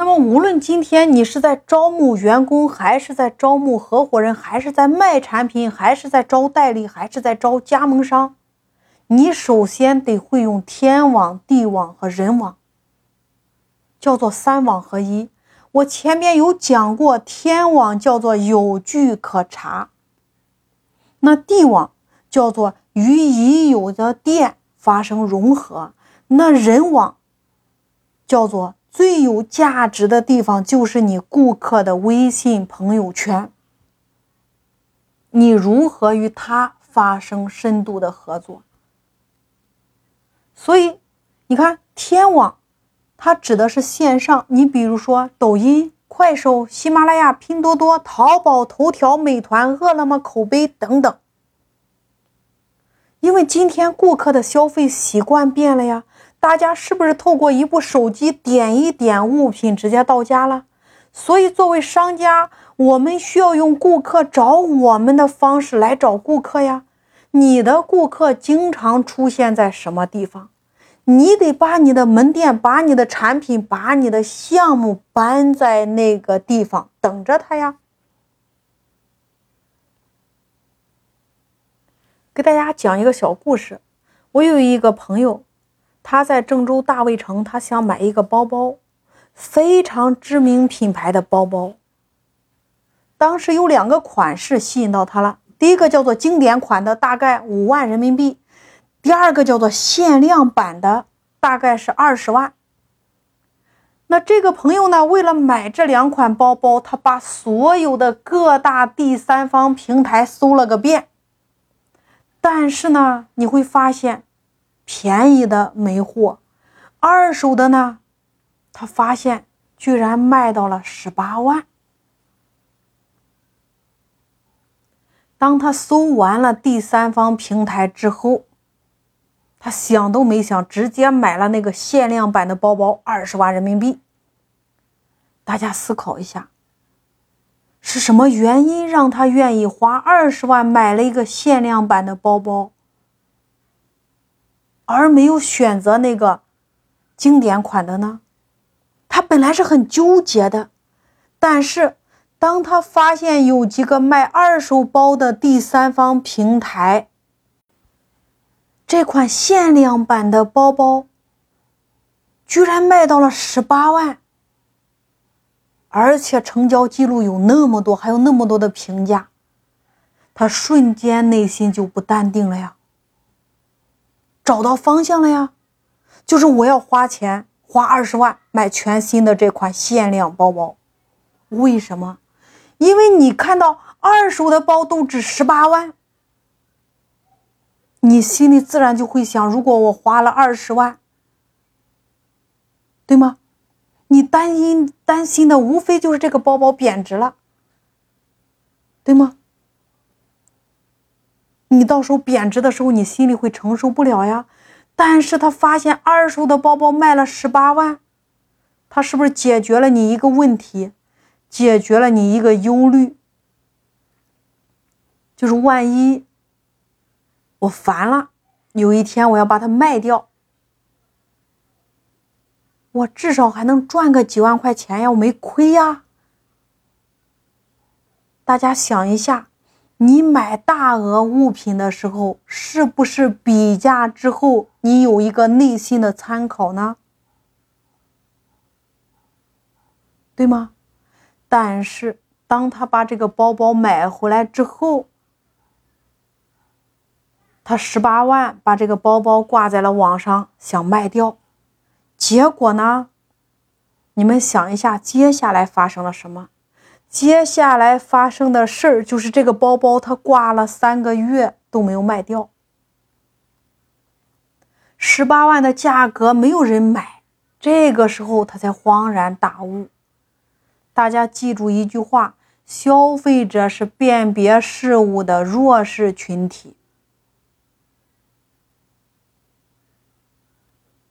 那么，无论今天你是在招募员工，还是在招募合伙人，还是在卖产品，还是在招代理，还是在招加盟商，你首先得会用天网、地网和人网，叫做三网合一。我前面有讲过，天网叫做有据可查，那地网叫做与已有的店发生融合，那人网叫做。最有价值的地方就是你顾客的微信朋友圈。你如何与他发生深度的合作？所以，你看天网，它指的是线上。你比如说抖音、快手、喜马拉雅、拼多多、淘宝、头条、美团、饿了么、口碑等等。因为今天顾客的消费习惯变了呀。大家是不是透过一部手机点一点，物品直接到家了？所以，作为商家，我们需要用顾客找我们的方式来找顾客呀。你的顾客经常出现在什么地方？你得把你的门店、把你的产品、把你的项目搬在那个地方，等着他呀。给大家讲一个小故事，我有一个朋友。他在郑州大卫城，他想买一个包包，非常知名品牌的包包。当时有两个款式吸引到他了，第一个叫做经典款的，大概五万人民币；第二个叫做限量版的，大概是二十万。那这个朋友呢，为了买这两款包包，他把所有的各大第三方平台搜了个遍，但是呢，你会发现。便宜的没货，二手的呢？他发现居然卖到了十八万。当他搜完了第三方平台之后，他想都没想，直接买了那个限量版的包包，二十万人民币。大家思考一下，是什么原因让他愿意花二十万买了一个限量版的包包？而没有选择那个经典款的呢？他本来是很纠结的，但是当他发现有几个卖二手包的第三方平台，这款限量版的包包居然卖到了十八万，而且成交记录有那么多，还有那么多的评价，他瞬间内心就不淡定了呀。找到方向了呀，就是我要花钱花二十万买全新的这款限量包包，为什么？因为你看到二手的包都值十八万，你心里自然就会想：如果我花了二十万，对吗？你担心担心的无非就是这个包包贬值了，对吗？你到时候贬值的时候，你心里会承受不了呀。但是他发现二手的包包卖了十八万，他是不是解决了你一个问题，解决了你一个忧虑？就是万一我烦了，有一天我要把它卖掉，我至少还能赚个几万块钱呀，我没亏呀。大家想一下。你买大额物品的时候，是不是比价之后你有一个内心的参考呢？对吗？但是当他把这个包包买回来之后，他十八万把这个包包挂在了网上，想卖掉，结果呢？你们想一下，接下来发生了什么？接下来发生的事儿就是这个包包，它挂了三个月都没有卖掉，十八万的价格没有人买，这个时候他才恍然大悟。大家记住一句话：消费者是辨别事物的弱势群体。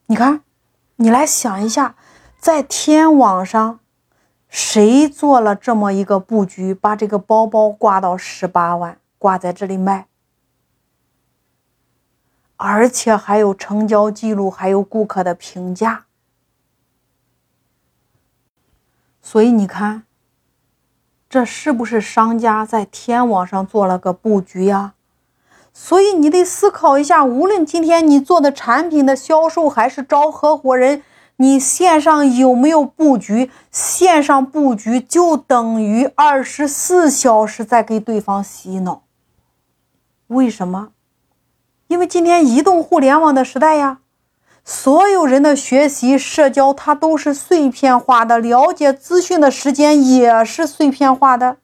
你看，你来想一下，在天网上。谁做了这么一个布局，把这个包包挂到十八万，挂在这里卖，而且还有成交记录，还有顾客的评价。所以你看，这是不是商家在天网上做了个布局呀？所以你得思考一下，无论今天你做的产品的销售还是招合伙人，你线上有没有布局？线上布局就等于二十四小时在给对方洗脑。为什么？因为今天移动互联网的时代呀。所有人的学习、社交，它都是碎片化的；了解资讯的时间也是碎片化的。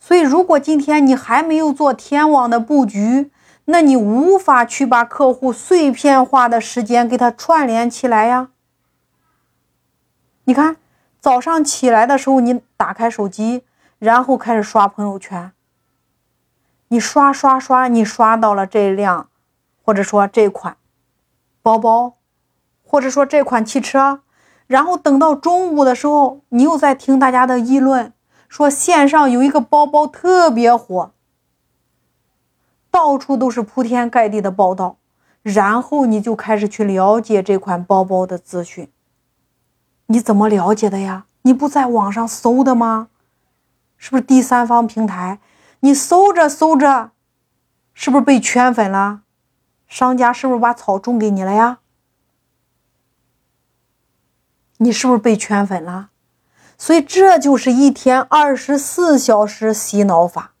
所以，如果今天你还没有做天网的布局，那你无法去把客户碎片化的时间给他串联起来呀。你看，早上起来的时候，你打开手机，然后开始刷朋友圈。你刷刷刷，你刷到了这辆，或者说这款包包，或者说这款汽车，然后等到中午的时候，你又在听大家的议论，说线上有一个包包特别火，到处都是铺天盖地的报道，然后你就开始去了解这款包包的资讯。你怎么了解的呀？你不在网上搜的吗？是不是第三方平台？你搜着搜着，是不是被圈粉了？商家是不是把草种给你了呀？你是不是被圈粉了？所以这就是一天二十四小时洗脑法。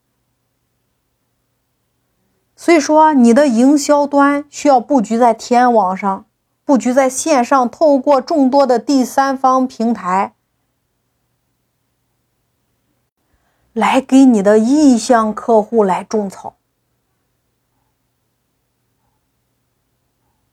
所以说，你的营销端需要布局在天网上，布局在线上，透过众多的第三方平台。来给你的意向客户来种草。